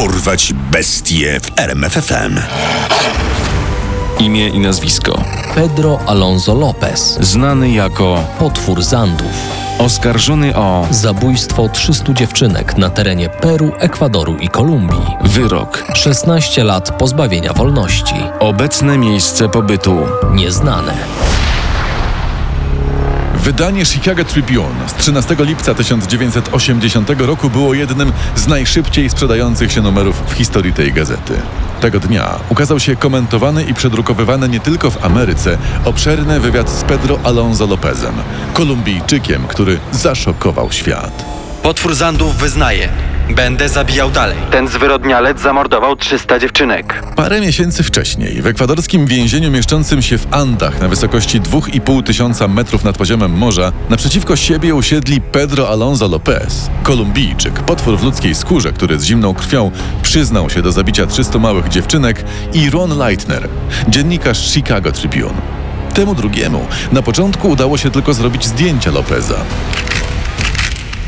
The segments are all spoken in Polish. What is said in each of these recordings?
Dorwać bestie w RMFFM. Imię i nazwisko. Pedro Alonso Lopez, Znany jako potwór Zandów. oskarżony o Zabójstwo 300 dziewczynek na terenie Peru, Ekwadoru i Kolumbii. wyrok. 16 lat pozbawienia wolności. Obecne miejsce pobytu. Nieznane. Wydanie Chicago Tribune z 13 lipca 1980 roku było jednym z najszybciej sprzedających się numerów w historii tej gazety. Tego dnia ukazał się komentowany i przedrukowywany nie tylko w Ameryce obszerny wywiad z Pedro Alonso Lopezem, Kolumbijczykiem, który zaszokował świat. Potwór Zandów wyznaje. Będę zabijał dalej. Ten zwyrodnialec zamordował 300 dziewczynek. Parę miesięcy wcześniej w ekwadorskim więzieniu mieszczącym się w Andach na wysokości 2,5 tysiąca metrów nad poziomem morza naprzeciwko siebie usiedli Pedro Alonso Lopez, Kolumbijczyk, potwór w ludzkiej skórze, który z zimną krwią przyznał się do zabicia 300 małych dziewczynek i Ron Leitner, dziennikarz Chicago Tribune. Temu drugiemu na początku udało się tylko zrobić zdjęcia Lopeza.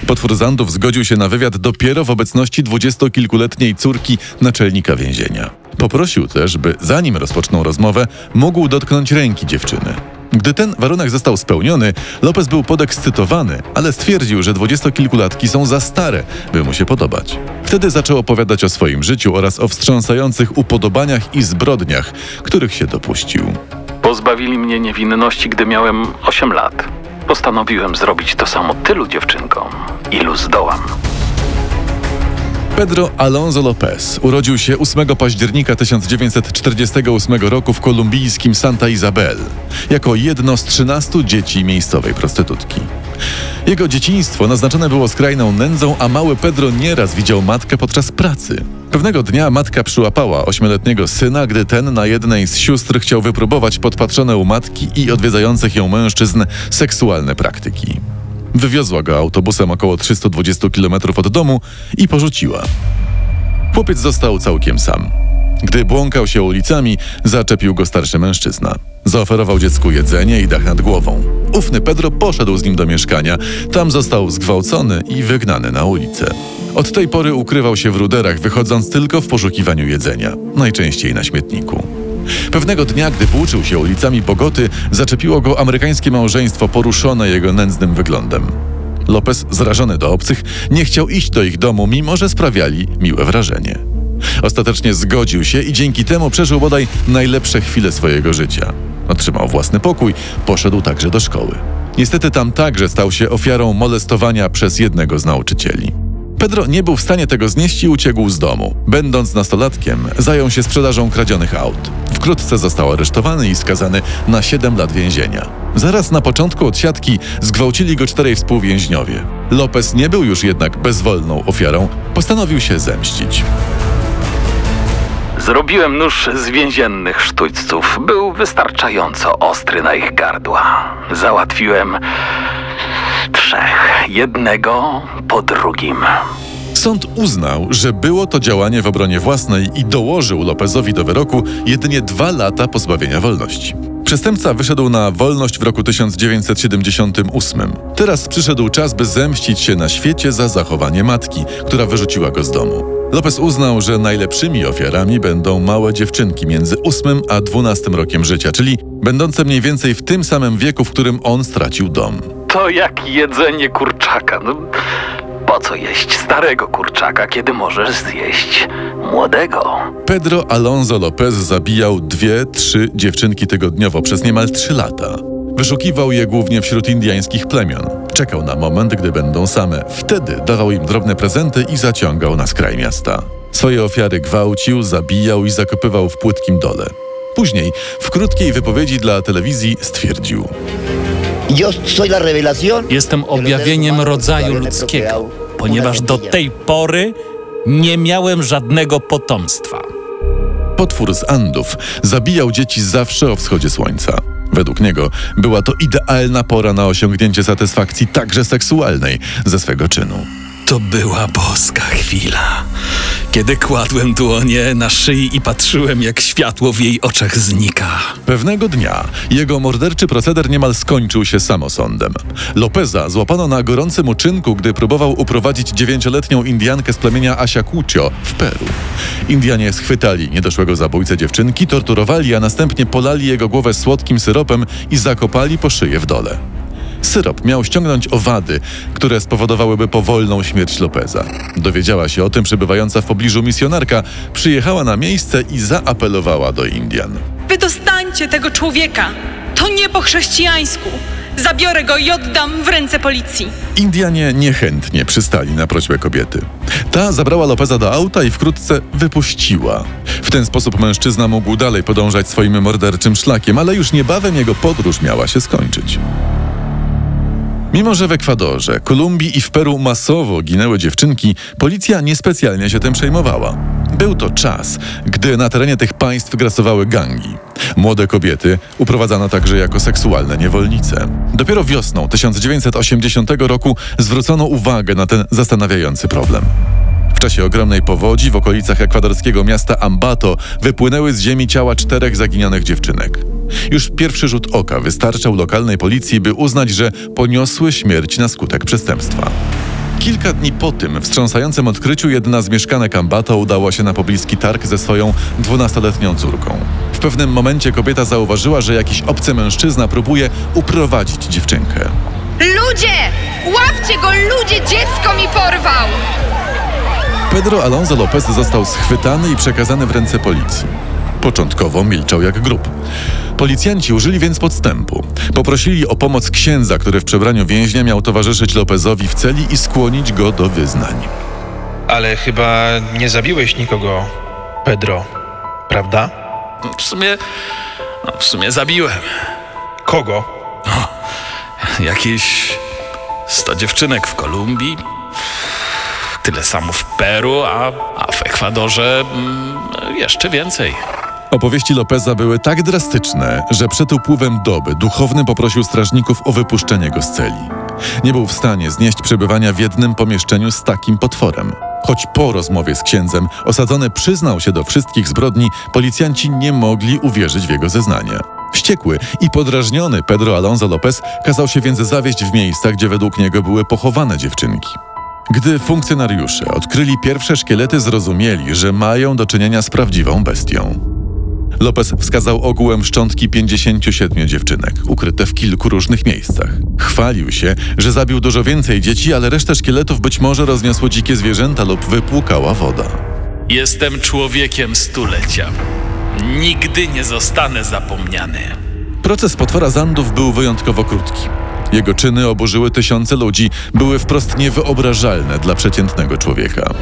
Potwór Zandów zgodził się na wywiad dopiero w obecności dwudziestokilkuletniej córki naczelnika więzienia. Poprosił też, by zanim rozpoczną rozmowę, mógł dotknąć ręki dziewczyny. Gdy ten warunek został spełniony, Lopez był podekscytowany, ale stwierdził, że dwudziestokilkulatki są za stare, by mu się podobać. Wtedy zaczął opowiadać o swoim życiu oraz o wstrząsających upodobaniach i zbrodniach, których się dopuścił. Pozbawili mnie niewinności, gdy miałem 8 lat. Postanowiłem zrobić to samo tylu dziewczynkom, ilu zdołam. Pedro Alonso Lopez urodził się 8 października 1948 roku w kolumbijskim Santa Isabel jako jedno z 13 dzieci miejscowej prostytutki. Jego dzieciństwo naznaczone było skrajną nędzą, a mały Pedro nieraz widział matkę podczas pracy. Pewnego dnia matka przyłapała ośmioletniego syna, gdy ten na jednej z sióstr chciał wypróbować podpatrzone u matki i odwiedzających ją mężczyzn seksualne praktyki. Wywiozła go autobusem około 320 km od domu i porzuciła. Chłopiec został całkiem sam. Gdy błąkał się ulicami, zaczepił go starszy mężczyzna. Zaoferował dziecku jedzenie i dach nad głową. Ufny Pedro poszedł z nim do mieszkania. Tam został zgwałcony i wygnany na ulicę. Od tej pory ukrywał się w ruderach, wychodząc tylko w poszukiwaniu jedzenia, najczęściej na śmietniku. Pewnego dnia, gdy włóczył się ulicami Bogoty, zaczepiło go amerykańskie małżeństwo poruszone jego nędznym wyglądem. Lopez, zrażony do obcych, nie chciał iść do ich domu, mimo że sprawiali miłe wrażenie. Ostatecznie zgodził się i dzięki temu przeżył bodaj najlepsze chwile swojego życia. Otrzymał własny pokój, poszedł także do szkoły. Niestety tam także stał się ofiarą molestowania przez jednego z nauczycieli. Pedro nie był w stanie tego znieść i uciekł z domu. Będąc nastolatkiem, zajął się sprzedażą kradzionych aut. Wkrótce został aresztowany i skazany na 7 lat więzienia. Zaraz na początku odsiadki zgwałcili go czterej współwięźniowie. Lopez nie był już jednak bezwolną ofiarą, postanowił się zemścić. Zrobiłem nóż z więziennych sztućców. Był wystarczająco ostry na ich gardła. Załatwiłem trzech, jednego po drugim. Sąd uznał, że było to działanie w obronie własnej i dołożył Lopezowi do wyroku jedynie dwa lata pozbawienia wolności. Przestępca wyszedł na wolność w roku 1978. Teraz przyszedł czas, by zemścić się na świecie za zachowanie matki, która wyrzuciła go z domu. Lopez uznał, że najlepszymi ofiarami będą małe dziewczynki między 8 a 12 rokiem życia, czyli będące mniej więcej w tym samym wieku, w którym on stracił dom. To jak jedzenie kurczaka. No, po co jeść starego kurczaka, kiedy możesz zjeść młodego? Pedro Alonso Lopez zabijał dwie, trzy dziewczynki tygodniowo przez niemal trzy lata. Wyszukiwał je głównie wśród indyjskich plemion. Czekał na moment, gdy będą same. Wtedy dawał im drobne prezenty i zaciągał na skraj miasta. Swoje ofiary gwałcił, zabijał i zakopywał w płytkim dole. Później, w krótkiej wypowiedzi dla telewizji, stwierdził: Jestem objawieniem rodzaju ludzkiego, ponieważ do tej pory nie miałem żadnego potomstwa. Potwór z Andów zabijał dzieci zawsze o wschodzie słońca. Według niego była to idealna pora na osiągnięcie satysfakcji także seksualnej ze swego czynu. To była boska chwila. Kiedy kładłem dłonie na szyi i patrzyłem, jak światło w jej oczach znika. Pewnego dnia jego morderczy proceder niemal skończył się samosądem. Lopeza złapano na gorącym uczynku, gdy próbował uprowadzić dziewięcioletnią Indiankę z plemienia Asiakucio w Peru. Indianie schwytali niedoszłego zabójcę dziewczynki, torturowali, a następnie polali jego głowę słodkim syropem i zakopali po szyję w dole. Syrop miał ściągnąć owady, które spowodowałyby powolną śmierć Lopeza. Dowiedziała się o tym przebywająca w pobliżu misjonarka, przyjechała na miejsce i zaapelowała do Indian. Wydostańcie tego człowieka. To nie po chrześcijańsku. Zabiorę go i oddam w ręce policji. Indianie niechętnie przystali na prośbę kobiety. Ta zabrała Lopeza do auta i wkrótce wypuściła. W ten sposób mężczyzna mógł dalej podążać swoim morderczym szlakiem, ale już niebawem jego podróż miała się skończyć. Mimo, że w Ekwadorze, Kolumbii i w Peru masowo ginęły dziewczynki, policja niespecjalnie się tym przejmowała. Był to czas, gdy na terenie tych państw grasowały gangi. Młode kobiety uprowadzano także jako seksualne niewolnice. Dopiero wiosną 1980 roku zwrócono uwagę na ten zastanawiający problem. Czasie ogromnej powodzi w okolicach ekwadorskiego miasta Ambato wypłynęły z ziemi ciała czterech zaginionych dziewczynek. Już pierwszy rzut oka wystarczał lokalnej policji, by uznać, że poniosły śmierć na skutek przestępstwa. Kilka dni po tym wstrząsającym odkryciu jedna z mieszkanek Ambato udała się na pobliski targ ze swoją dwunastoletnią córką. W pewnym momencie kobieta zauważyła, że jakiś obcy mężczyzna próbuje uprowadzić dziewczynkę. Ludzie! Łapcie go, ludzie! Dziecko mi porwał! Pedro Alonso Lopez został schwytany i przekazany w ręce policji. Początkowo milczał jak grób. Policjanci użyli więc podstępu. Poprosili o pomoc księdza, który w przebraniu więźnia miał towarzyszyć Lopezowi w celi i skłonić go do wyznań. Ale chyba nie zabiłeś nikogo, Pedro, prawda? W sumie, no w sumie zabiłem. Kogo? Jakieś 100 dziewczynek w Kolumbii, tyle samo w Peru, a, a w Ekwadorze mm, jeszcze więcej. Opowieści Lopeza były tak drastyczne, że przed upływem doby duchowny poprosił strażników o wypuszczenie go z celi. Nie był w stanie znieść przebywania w jednym pomieszczeniu z takim potworem. Choć po rozmowie z księdzem osadzony przyznał się do wszystkich zbrodni, policjanci nie mogli uwierzyć w jego zeznanie. Wściekły i podrażniony Pedro Alonso Lopez kazał się więc zawieźć w miejsca, gdzie według niego były pochowane dziewczynki. Gdy funkcjonariusze odkryli pierwsze szkielety, zrozumieli, że mają do czynienia z prawdziwą bestią. Lopez wskazał ogółem szczątki 57 dziewczynek, ukryte w kilku różnych miejscach. Chwalił się, że zabił dużo więcej dzieci, ale resztę szkieletów być może rozniosło dzikie zwierzęta lub wypłukała woda. Jestem człowiekiem stulecia. Nigdy nie zostanę zapomniany. Proces potwora Zandów był wyjątkowo krótki. Jego czyny oburzyły tysiące ludzi, były wprost niewyobrażalne dla przeciętnego człowieka.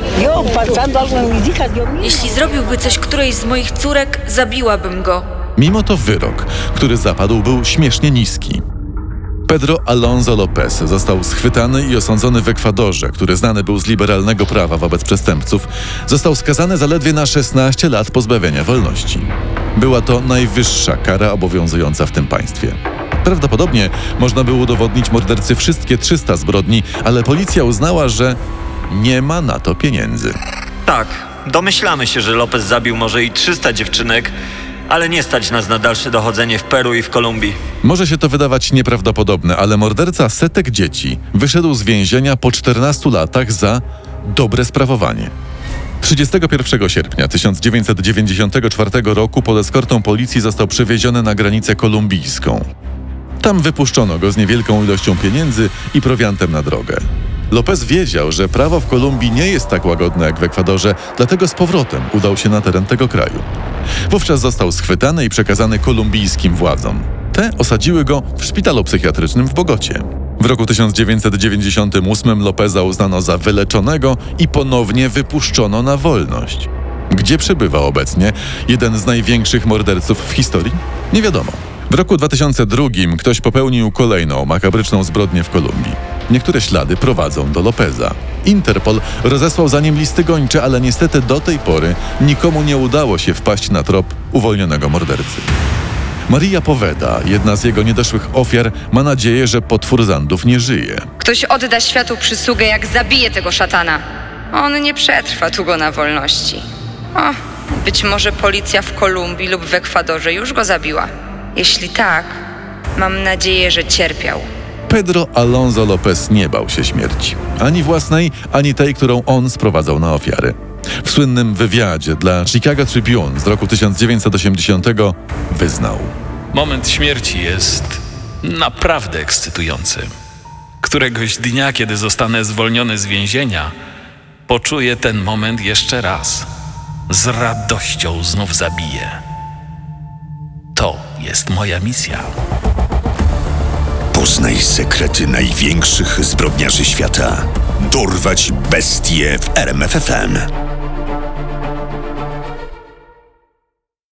Jeśli zrobiłby coś którejś z moich córek, zabiłabym go. Mimo to wyrok, który zapadł, był śmiesznie niski. Pedro Alonso Lopez został schwytany i osądzony w Ekwadorze, który znany był z liberalnego prawa wobec przestępców, został skazany zaledwie na 16 lat pozbawienia wolności. Była to najwyższa kara obowiązująca w tym państwie. Prawdopodobnie można było udowodnić mordercy wszystkie 300 zbrodni, ale policja uznała, że nie ma na to pieniędzy. Tak, domyślamy się, że Lopez zabił może i 300 dziewczynek, ale nie stać nas na dalsze dochodzenie w Peru i w Kolumbii. Może się to wydawać nieprawdopodobne, ale morderca setek dzieci wyszedł z więzienia po 14 latach za dobre sprawowanie. 31 sierpnia 1994 roku pod eskortą policji został przewieziony na granicę kolumbijską. Tam wypuszczono go z niewielką ilością pieniędzy i prowiantem na drogę. Lopez wiedział, że prawo w Kolumbii nie jest tak łagodne jak w Ekwadorze, dlatego z powrotem udał się na teren tego kraju. Wówczas został schwytany i przekazany kolumbijskim władzom. Te osadziły go w szpitalu psychiatrycznym w Bogocie. W roku 1998 Lopeza uznano za wyleczonego i ponownie wypuszczono na wolność. Gdzie przebywa obecnie jeden z największych morderców w historii? Nie wiadomo. W roku 2002 ktoś popełnił kolejną makabryczną zbrodnię w Kolumbii. Niektóre ślady prowadzą do Lopeza. Interpol rozesłał za nim listy gończe, ale niestety do tej pory nikomu nie udało się wpaść na trop uwolnionego mordercy. Maria Poweda, jedna z jego niedoszłych ofiar, ma nadzieję, że potwór Zandów nie żyje. Ktoś odda światu przysługę, jak zabije tego szatana. On nie przetrwa długo na wolności. O, być może policja w Kolumbii lub w Ekwadorze już go zabiła. Jeśli tak, mam nadzieję, że cierpiał. Pedro Alonso Lopez nie bał się śmierci. Ani własnej, ani tej, którą on sprowadzał na ofiary. W słynnym wywiadzie dla Chicago Tribune z roku 1980 wyznał. Moment śmierci jest naprawdę ekscytujący. Któregoś dnia, kiedy zostanę zwolniony z więzienia, poczuję ten moment jeszcze raz. Z radością znów zabiję. To jest moja misja. Poznaj sekrety największych zbrodniarzy świata. Dorwać bestie w RMFFM.